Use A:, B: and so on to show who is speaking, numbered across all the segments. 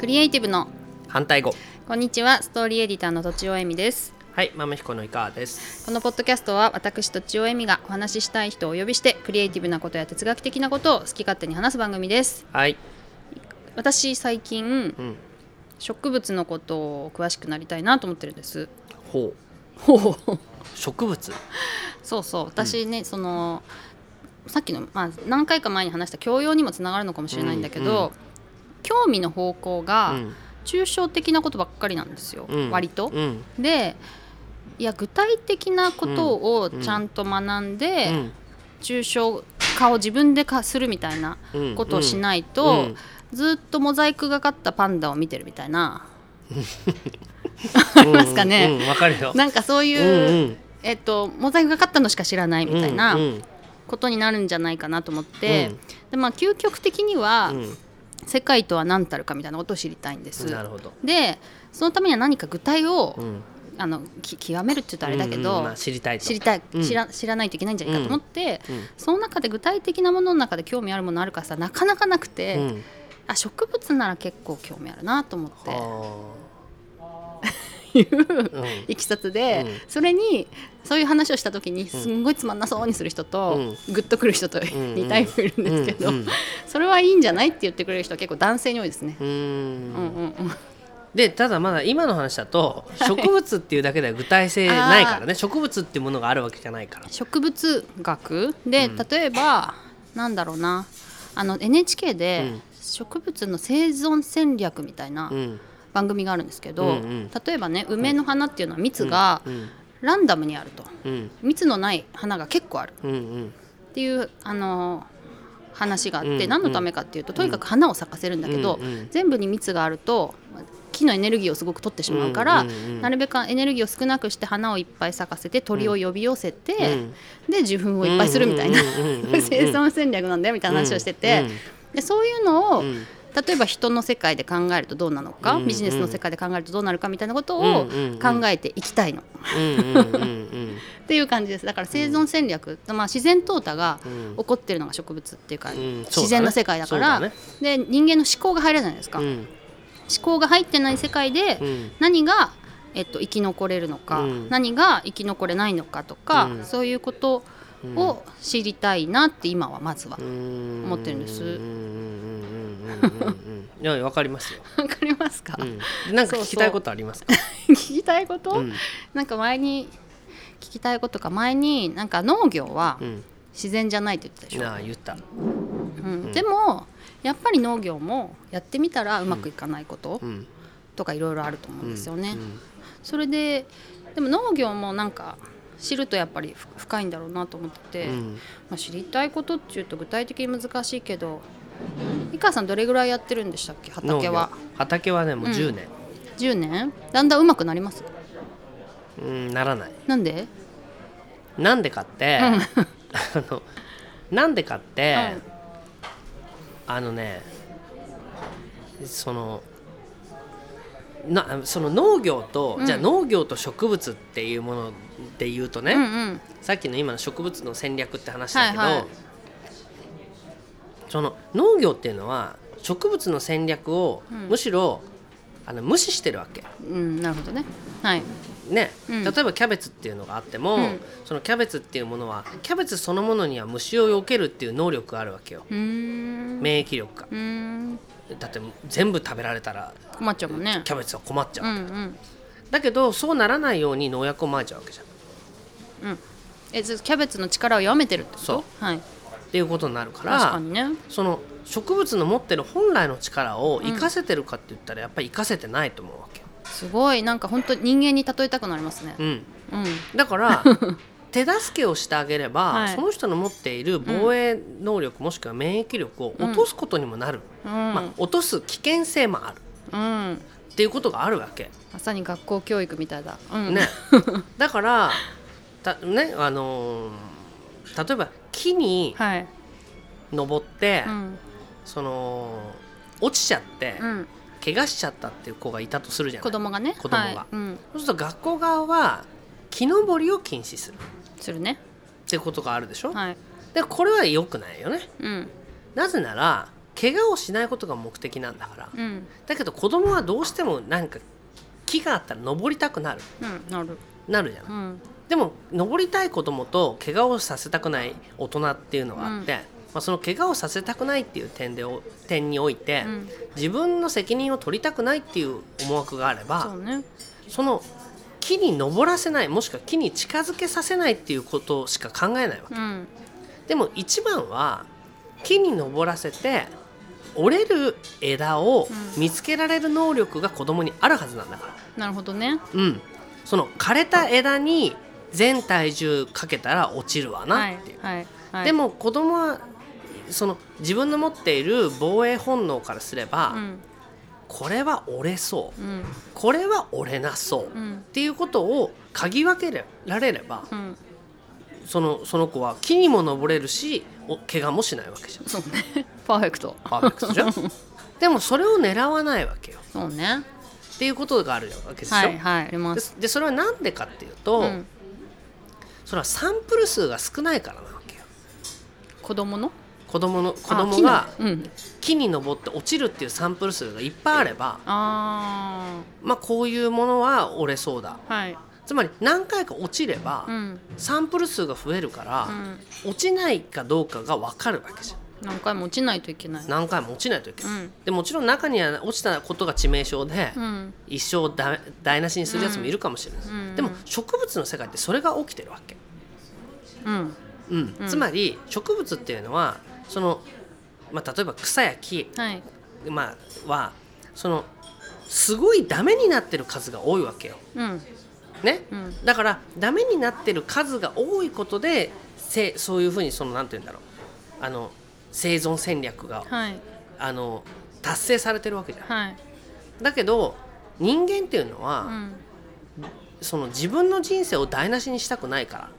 A: クリエイティブの。
B: 反対語。
A: こんにちはストーリーエディターのとちおえみです。
B: はい豆彦のいかわです。
A: このポッドキャストは私とちおえみがお話ししたい人をお呼びしてクリエイティブなことや哲学的なことを好き勝手に話す番組です。
B: はい。
A: 私最近
B: うん。
A: 植物のことを詳しくなりたいなと思ってるんです。
B: ほう。
A: ほう。
B: 植物？
A: そうそう。私ね、そのさっきの、まあ、何回か前に話した教養にもつながるのかもしれないんだけど、
B: うんうん
A: 興味の方向が
B: うん。
A: 抽象的なことばっかりなんですよ、
B: うん。
A: 割と。
B: うん。
A: でいや具体的なことをちゃんと学んで、
B: うん。
A: 抽象化を自分でかするみたいな
B: うん。
A: ことをしないと、
B: うん。
A: ずっとモザイクがかったパンダを見てるみたいな。
B: あ
A: りますかね？
B: うん。わかるよ。
A: なんかそういう、
B: うんうん。
A: えっと、モザイクがかったのしか知らないみたいな
B: うん。うん。
A: ことになるんじゃないかなと思って、
B: うん。
A: でまあ、究極的には、
B: うん
A: 世界とは何たるかみたいなことを知りたいんです。
B: なるほど。
A: でそのためには何か具体を、
B: うん。
A: あのき極めるって言ったらあれだけど、
B: うんうんまあ知りたいと。
A: 知りたい、
B: うん。
A: 知ら知らないといけないんじゃないかと思って、
B: うん
A: その中で具体的なものの中で興味あるものあるかさなかなかなくて、
B: うん。
A: あ植物なら結構興味あるなと思って。
B: は
A: いういきさつで、
B: うん。
A: それにそういう話をした時にすんごいつまんなそうにする人と、グッとくる人と
B: ん
A: 2タイプいるんですけど、
B: うんうん
A: それはいいんじゃないって言ってくれる人は結構男性に多いですね。
B: うん。
A: うんうんうん。
B: でただまだ今の話だと植物っていうだけでは具体性ないからね。植物っていうものがあるわけじゃないから。
A: 植物学？で、
B: うん。
A: 例えばなんだろうな。あの NHK で
B: うん。
A: 植物の生存戦略みたいな
B: うん。
A: 番組があるんですけど、
B: うんうん。
A: 例えばね梅の花っていうのは蜜が
B: うん
A: ランダムにあると。
B: うん。
A: 蜜のない花が結構ある。
B: うんうん。
A: っていうあの話があって、
B: うん
A: 何のためかっていうととにかく花を咲かせるんだけど、
B: うんうん。
A: 全部に蜜があると木のエネルギーをすごく取ってしまうから、
B: うんうんうん。
A: なるべくエネルギーを少なくして花をいっぱい咲かせて鳥を呼び寄せて、
B: うん。
A: で受粉をいっぱいするみたいな
B: うんうんうんうんうん
A: 生存戦略なんだよみたいな話をしてて、でそういうのを、
B: うん
A: 例えば人の世界で考えるとどうなのか、
B: うんうん。
A: ビジネスの世界で考えるとどうなるかみたいなことを
B: うんうんうん。
A: 考えていきたいの、
B: うんうんうんうん
A: っていう感じです。だから生存戦略、まあ、自然淘汰が
B: うん。
A: 起こってるのが植物っていうか、
B: うん。
A: 自然の世界だから
B: ね。
A: で人間の思考が入れないじゃないですか、思
B: うん。
A: 考が入ってない世界で
B: うん。
A: 何が、えっと、生き残れるのか、
B: うん。
A: 何が生き残れないのかとか、
B: うん。
A: そういうことを知りたいなって今はまずは。
B: うん
A: 思ってるんです
B: いやわかりますよ、
A: わかりますか、
B: うん、なんか聞きたいことありますか？
A: 聞きたいこと、
B: うん。
A: なんか前に聞きたいことか前になんか農業は
B: うん。
A: 自然じゃないって言ってたでしょ、
B: なあ言った。
A: うん。でもやっぱり農業もやってみたらうまくいかないこと
B: うん。
A: とかいろいろあると思うんですよね。
B: うん。
A: それででも農業もなんか知るとやっぱりふ深いんだろうなと思ってて、
B: うん。
A: まあ、知りたいことっていうと具体的に難しいけど井川さんどれぐらいやってるんでしたっけ？畑は。
B: 畑はねもう10年、
A: 10年？だんだんうまくなります？
B: うん、ならない。
A: なんで？
B: なんでかって、あのなんでかって、あのねそのなその農業と、
A: うん。
B: じゃあ農業と植物っていうもので言うとね、
A: うんうん。
B: さっきの今の植物の戦略って話だけど、
A: はいはい
B: その農業っていうのは植物の戦略を
A: うん。
B: むしろ、あの無視してるわけ。
A: うんなるほどね。はい。
B: ね、
A: うん。
B: 例えばキャベツっていうのがあっても、
A: うん。
B: そのキャベツっていうものはキャベツそのものには虫を避けるっていう能力があるわけよ。免疫力が。だって全部食べられたら
A: 困っちゃうもんね。
B: キャベツは困っちゃう、
A: うんうん。
B: だけどそうならないように農薬をまいちゃうわけじゃん。っ
A: えずキャベツの力を弱めてるってこと？
B: そう。
A: はい
B: ていうことになるか
A: 確
B: ら
A: ね。
B: その植物の持ってる本来の力を生かせてるかって言ったらやっぱり生かせてないと思うわけよ、
A: すごい。なんか本当人間に例えたくなりますね。
B: うん、
A: うん。
B: だから 手助けをしてあげれば、
A: はい。
B: その人の持っている防衛能力、もしくは免疫力を落とすことにもなる、
A: うん。
B: まあ、落とす危険性もある。
A: うん。
B: っていうことがあるわけ、
A: まさに学校教育みたいだ。うん。
B: ね。だからたねあのー例えば木に
A: はい。
B: 登って、
A: うん。
B: その落ちちゃって、
A: うん。
B: 怪我しちゃったっていう子がいたとするじゃない？
A: 子供がね。
B: 子供が。
A: はい。うん。
B: そうすると学校側は木登りを禁止する。っ
A: するね。
B: ていうことがあるでしょ、
A: はい。
B: でこれは良くないよね。
A: うん。
B: なぜなら怪我をしないことが目的なんだから。
A: うん。
B: だけど子供はどうしてもなんか木があったら登りたくなる。
A: うん。なる。
B: なるじゃん。
A: うん
B: でも登りたい子供と怪我をさせたくない大人っていうのがあって、まあ、その怪我をさせたくないっていう点でお点において、
A: うん。
B: 自分の責任を取りたくないっていう思惑があれば
A: そうね。
B: その木に登らせないもしくは木に近づけさせないっていうことしか考えないわけ。
A: うん。
B: でも一番は木に登らせて折れる枝を見つけられる能力が子供にあるはずなんだから。
A: なるほどね。
B: うん。その枯れた枝に全体重かけたら落ちるわ
A: は
B: ないっていう、
A: はいはい
B: でも子供はその自分の持っている防衛本能からすれば、
A: うん。
B: これは折れそう。
A: うん。
B: これは折れなそう、っ
A: うん
B: ていうことを嗅ぎ分けられれば
A: うん。
B: そのその子は木にも登れるしお怪我もしないわけじゃん
A: そうね。パーフェクト。
B: パーフェクトじゃん？でもそれを狙わないわけよ。
A: そうね。
B: っていうことがあるわけでしょ、
A: はいはいありま
B: です。でそれは何でかっていうと、
A: うん
B: それはサンプル数が少ないからなわけよ。
A: 子供の？
B: 子供の子
A: あ
B: 供が
A: 木
B: に登って落ちるっていうサンプル数がいっぱいあれば
A: あ
B: まあこういうものは折れそうだ。
A: あはい。
B: つまり何回か落ちれば、
A: うん。
B: サンプル数が増えるから、
A: うん。
B: 落ちないかどうかが分かるわけじゃん
A: 何回も落ちないといけない。
B: 何回も落ちないといけない、
A: うん。
B: でもちろん中には落ちたことが致命傷で、
A: うん。
B: 一生だ台無しにするやつもいるかもしれない、
A: うん。
B: でも植物の世界ってそれが起きてるわけ、
A: うん。
B: うん。
A: うん。
B: つまり植物っていうのはその、まあ、例えば草や木、
A: はい。
B: まあ、はそのすごいダメになってる数が多いわけよ。
A: うん。
B: ね、
A: うん。
B: だからダメになってる数が多いことでせそういうふうにそのなんて言うんだろう。あの生存戦略が
A: はい。
B: あの達成されてるわけじゃん。
A: はい。
B: だけど人間っていうのは、
A: うん。
B: その自分の人生を台無しにしたくないか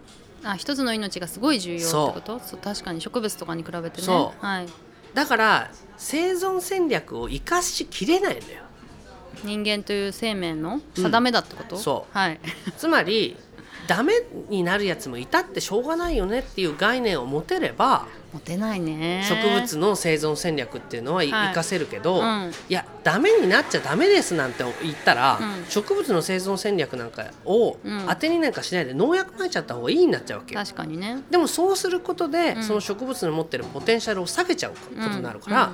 B: ら。
A: あ一つの命がすごい重要ってこと？そう。確かに。植物とかに比べてね。
B: そう。
A: はい。
B: だから生存戦略を生かしきれないんだよ。
A: 人間という生命の定めだってこと、
B: そう。
A: はい。
B: つまり ダメになるやつもいたってしょうがないよねっていう概念を持てれば
A: モテないね。
B: 植物の生存戦略っていうのはい
A: はい。
B: 生かせるけど、
A: うん。
B: いやダメになっちゃダメですなんて言ったら、
A: うん。
B: 植物の生存戦略なんかを
A: うん。
B: 当てになんかしないで農薬撒いちゃった方がいいになっちゃうわけよ。
A: 確かにね。
B: でもそうすることで、
A: うん。
B: その植物の持ってるポテンシャルを下げちゃうことになるから、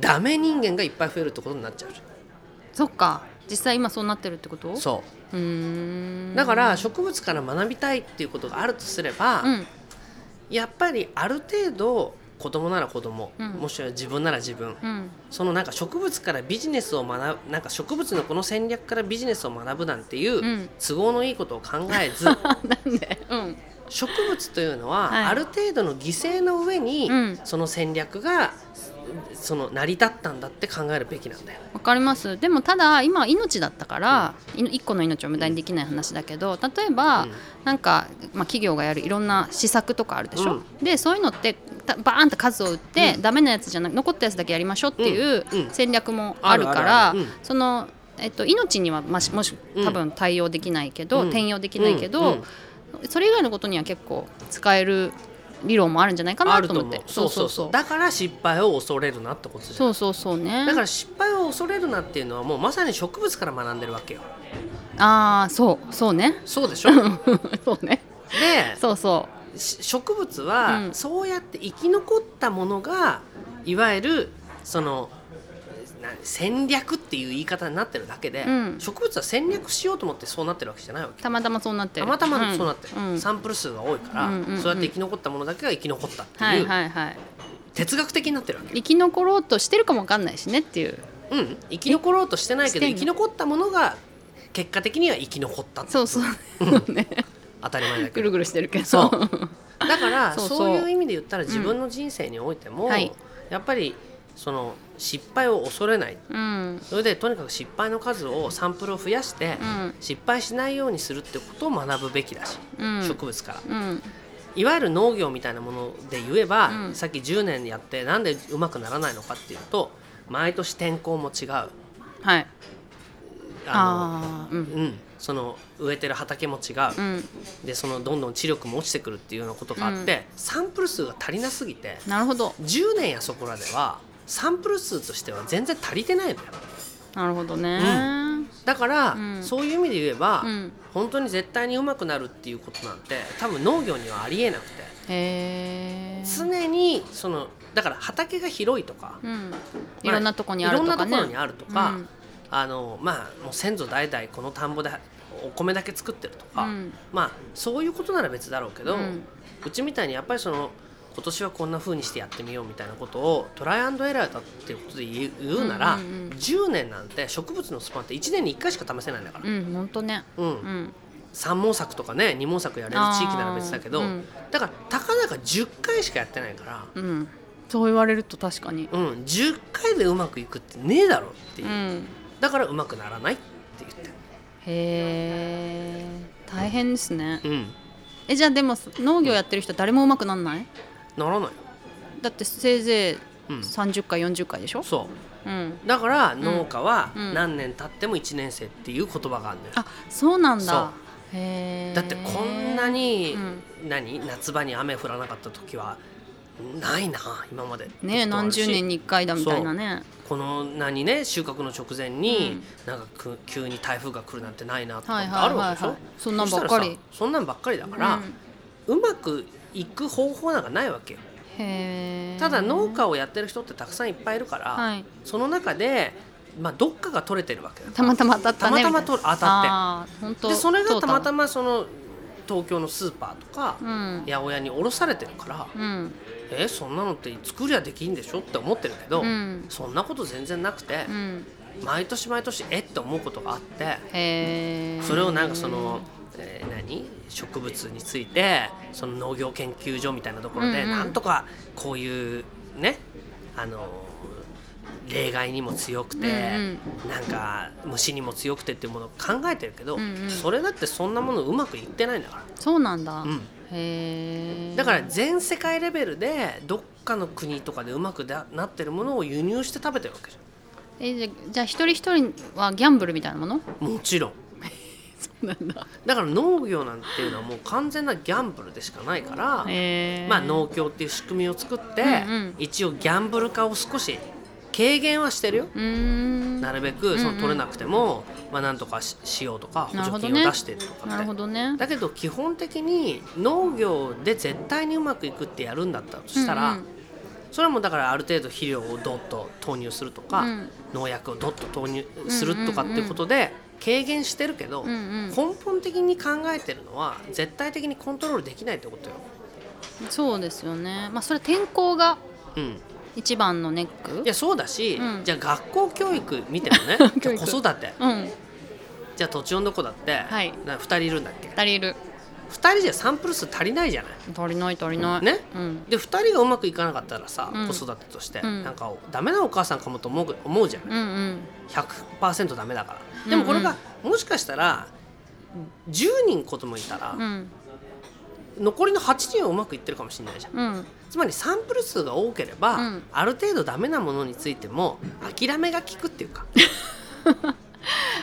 B: ダメ人間がいっぱい増えるってことになっちゃう。じ
A: そっか実際今そうなってるってこと？
B: そう。
A: うーん。
B: だから植物から学びたいっていうことがあるとすれば、
A: うん。
B: やっぱりある程度子供なら子供、
A: うん。
B: もしくは自分なら自分、
A: うん。
B: そのなんか植物からビジネスを学ぶなんか植物のこの戦略からビジネスを学ぶなんていううん。都合のいいことを考えず、
A: うん。
B: 植物というのは
A: はい。
B: ある程度の犠牲の上に
A: うん。
B: その戦略がその成り立ったんだって考えるべきなんだよ。
A: わかります。でもただ今は命だったから、い一個の命を無駄にできない話だけど例えば、
B: うん。
A: なんか、まあ、企業がやるいろんな施策とかあるでしょ、でそういうのってたバーンと数を打って、ダメなやつじゃなく残ったやつだけやりましょうっていう
B: うん。うん。
A: 戦略もあるからその、えっと、命にはましもし
B: うん。
A: 多分対応できないけど、
B: うん。
A: 転用できないけど、
B: うん。うん。
A: それ以外のことには結構使える理論もあるんじゃないかな
B: と思
A: って。
B: そうそうそう。だから失敗を恐れるなってこと
A: そうそうそうね。
B: だから失敗を恐れるなっていうのはもうまさに植物から学んでるわけよ。
A: ああそう。そうね。
B: そうでしょ？
A: そうね。
B: で
A: そうそ
B: し植物は
A: うん。
B: そうやって生き残ったものがいわゆるそのな戦略っていう言い方になってるだけで、
A: うん。
B: 植物は戦略しようと思ってそうなってるわけじゃないわけ。
A: うたまたまそうなってる。
B: たまたまそうなってる、
A: うん。うん。
B: サンプル数が多いから、
A: うんうんうん。
B: そうやって生き残ったものだけが生き残ったって
A: はい
B: いう
A: はいはい
B: 哲学的になってるわけ、
A: 生き残ろうとしてるかもわかんないしねっていう。
B: うん、生き残ろうとしてないけど生き残ったものが結果的には生き残ったって
A: そうそう。ね。
B: 当たり前だけど。
A: ぐるぐるしてるけど。
B: そう。だから
A: そう
B: いう意味で言ったら自分の人生においても、
A: はい。
B: やっぱりその失敗を恐れない。
A: うん。
B: それでとにかく失敗の数をサンプルを増やして、
A: うん。
B: 失敗しないようにするってことを学ぶべきだし、
A: うん。
B: 植物から。
A: うん。
B: いわゆる農業みたいなもので言えば、
A: うん。
B: さっき10年やってなんでうまくならないのかっていうと毎年天候も違う。
A: はい。
B: あ
A: ああーうん。
B: のうん、その植えてる畑も違う、
A: うん。
B: でそのどんどん知力も落ちてくるっていうようなことがあって、サンプル数が足りなすぎて
A: なるほど。
B: 10年やそこらではサンプル数としては全然足りてないのよ。
A: なるほどね、
B: だから、
A: うん。
B: そういう意味で言えば、
A: うん。
B: 本当に絶対にうまくなるっていうことなんて多分農業にはありえなくて。常にそのだから畑が広いとか、
A: うん。いろんなとこにあるとかね。
B: いろんなところにあるとか、
A: うん。
B: あのまあもう先祖代々この田んぼでお米だけ作ってるとか、
A: うん。
B: まあそういうことなら別だろうけど、
A: う
B: うんちみたいにやっぱりその今年はこんな風にしてやってみようみたいなことをトライアンドエラーだっていうことで言うなら、
A: うんうんうん。
B: 10年なんて植物のスパンって1年に1回しか試せないんだから、
A: うんほんとね。
B: うん。
A: うん。
B: 三毛作とかね二毛作やれる地域なら別だけど、
A: うん。
B: だからたかだか10回しかやってないから、
A: うん。そう言われると確かに。
B: うん、10回でうまくいくってねえだろっていう。う、
A: ん。
B: だからうまくならないって言って。
A: へえ大変ですね。
B: うん。
A: えじゃあでも農業やってる人誰もうまくなんない？
B: ならない。よ
A: だってせいぜい
B: うん。
A: 30回40回でしょ？
B: そう。
A: うん。
B: だから農家は
A: うん。
B: 何年経っても1年生っていう言葉があるのよ、
A: あそうなんだ。へえ
B: だってこんなに、
A: うん。
B: 何？夏場に雨降らなかった時はないな今まで
A: ね何十年に1回だみたいなね。
B: この何ね収穫の直前に、
A: うん。
B: なんかく急に台風が来るなんてないなとかあるわけでしょ、
A: そんなんばっかり。
B: そんなんばっかりだから、うまくいく方法なんかないわけよ。ただ農家をやってる人ってたくさんいっぱいいるから、
A: はい。
B: その中で、まあ、どっかが取れてるわけよ
A: たまたま当たったね。
B: たまたまと当たって。でそれがたまた
A: ま
B: まその東京のスーパーとか、
A: うん。
B: 八百屋に卸されてるから、
A: うん。
B: えそんなのって作りゃできんでしょって思ってるけど、
A: うん。
B: そんなこと全然なくて
A: う、ん。
B: 毎年毎年えって思うことがあってそれをなんかその、えー何？植物についてその農業研究所みたいなところで、
A: うんうん。
B: なんとかこういうねあの例外にも強くて、
A: うん
B: なんか虫にも強くてっていうものを考えてるけど、
A: うんうん。
B: それだってそんなものうまくいってないんだから。
A: そうなんだ、
B: うん。
A: へえ
B: だから全世界レベルでどっかの国とかでうまくだなってるものを輸入して食べてるわけじ
A: えじゃじゃあ一人一人はギャンブルみたいなもの？
B: ゃんもちろん
A: なんだ。
B: だから農業なんていうのはもう完全なギャンブルでしかないから、
A: へえ
B: まあ、農協っていう仕組みを作って、
A: うんうん。
B: 一応ギャンブル化を少し軽減はしてるよ。
A: うーん。
B: なるべくその取れなくても、まあ、なんとかししようとか補助金を出してるとか
A: なるほどね。
B: だけど基本的に農業で絶対にうまくいくってやるんだったとしたら、
A: うんうん。
B: それはもうだからある程度肥料をドッと投入するとか、
A: うん。
B: 農薬をドッと投入するとかっていうことで軽減してるけど、
A: うんうん。
B: 根本的に考えてるのは絶対的にコントロールできないってことよ。
A: そうですよね。まあそれ天候が
B: うん。
A: 一番のネック？
B: いやそうだし、
A: うん。
B: じゃあ学校教育見てもね。子育て。
A: うん。
B: じゃあ土地のどこだって、
A: はい。
B: な2人いるんだっけ？
A: 二人いる
B: 2人じゃサンプル数足りないじゃない？
A: 足りない足りない。
B: ね？
A: うん。
B: で2人がうまくいかなかったらさ、
A: うん。
B: 子育てとして、
A: うん。
B: なんかダメなお母さんかもと思う思うじゃん
A: うんうん。
B: 100%ダメだから。でもこれが、もしかしたら10人子供いたら、
A: うん。
B: 残りの8人はうまくいってるかもしれないじゃん。
A: うん。
B: つまりサンプル数が多ければ、
A: うん。
B: ある程度ダメなものについても諦めが効くっていうか。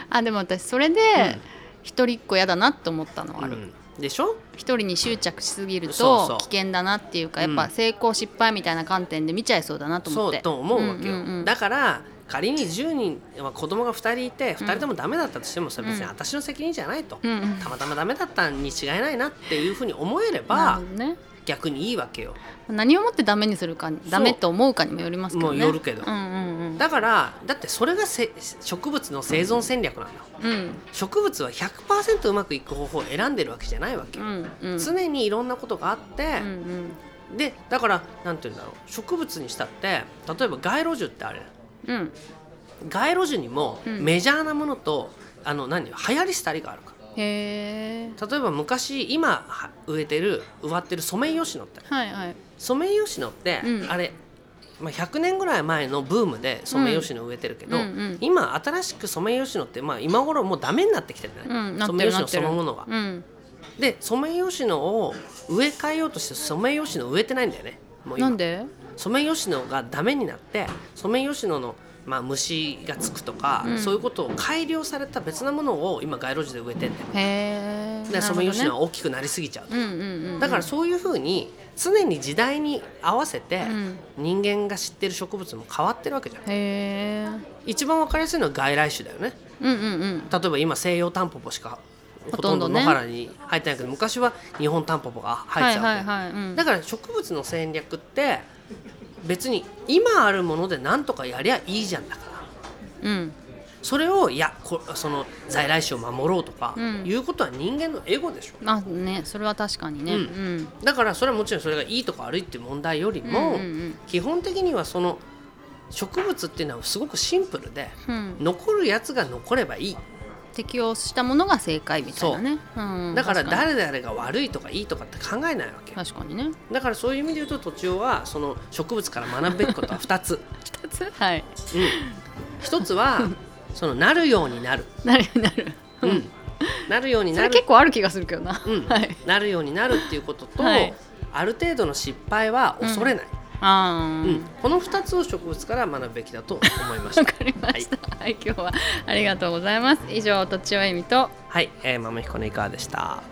A: あでも私それで一人っ子嫌だなって思ったのはある。
B: うんでしょ？
A: 一人に執着しすぎると危険だなっていうかやっぱ
B: うん
A: 成功失敗みたいな観点で見ちゃいそうだなと思って。
B: そうと思うわけよ、だから仮に10人、まあ、子供が2人いて2人ともダメだったとしてもそれ別に
A: うん。
B: 私の責任じゃないと、
A: うんうん。
B: たまたまダメだったに違いないなっていうふうに思えれ
A: な
B: ば
A: ね。
B: 逆にいいわけよ。
A: 何をもってダメにするかダメと思うかにもよりますけどね。
B: もうよるけど。
A: うんうんうん。
B: だからだってそれがせ植物の生存戦略なんだ
A: うん。
B: 植物は100%うまくいく方法を選んでるわけじゃないわけよ、
A: うんうん。
B: 常にいろんなことがあって
A: う、ん
B: でだからなんて言うんだろう。植物にしたって例えば街路樹ってあれ
A: うん。うん
B: 街路樹にも
A: うん。
B: メジャーなものと、あの何流行り廃りがあるか
A: へえ
B: ら例えば昔今は植えてる植わってるソメイヨシノって
A: はいはい。
B: ソメイヨシノって、
A: うん。
B: あれ、まあ、100年ぐらい前のブームでソメイヨシノ植えてるけど、
A: うんうん
B: 今新しくソメイヨシノって、まあ、今頃もうダメになってきてるね、
A: うん
B: ソメイヨシノそのものが。
A: うん。
B: でソメイヨシノを植え替えようとしてソメイヨシノ植えてないんだよね。もう今。
A: なんで？
B: ソメイヨシノがダメになってソメイヨシノの、まあ、虫がつくとか、
A: うん。
B: そういうことを改良された別なものを今街路樹で植えてんだよ。でソメイヨシノは大きくなりすぎちゃう、
A: うんうんうんうん。
B: だからそういうふうに常に時代に合わせて
A: うん。
B: 人間が知ってる植物も変わってるわけじゃん。
A: へえ
B: 一番わかりやすいのは外来種だよね。
A: うんうんうん。
B: 例えば今西洋タンポポしかほ
A: ほとんど
B: 野原に生えてないけど昔は日本タンポポが生えてたわけ、
A: はいはいはいうん。
B: だから植物の戦略って別に今あるもので何とかやりゃいいじゃんだから。
A: うん。
B: それをいやこその在来種を守ろうとか、
A: うん。
B: いうことは人間のエゴでしょ。
A: あねそれは確かにね。
B: う
A: うん。ん
B: だからそれはもちろんそれがいいとか悪いっていう問題よりも、
A: うんうんうん。
B: 基本的にはその植物っていうのはすごくシンプルで
A: うん。
B: 残るやつが残ればいい
A: 適応したものが正解みたいなね。う。ん。
B: だから誰々が悪いとかいいとかって考えないわけ。
A: 確かにね。
B: だからそういう意味で言うと途中はその植物から学ぶべきことは2つ、
A: 二つ？はい。
B: うん、1つは そのなるようになる、
A: なるなる。
B: うん、なるようになる。
A: 結構ある気がするけどな。
B: うん。
A: はい。
B: なるようになるっていうことと、
A: はい。
B: ある程度の失敗は恐れない、
A: あー
B: うんこの2つを植物から学ぶべきだと思いました
A: わかりました。はい、今日はありがとうございます。以上、とちおえみと。
B: はい、えー、豆彦のいかがでした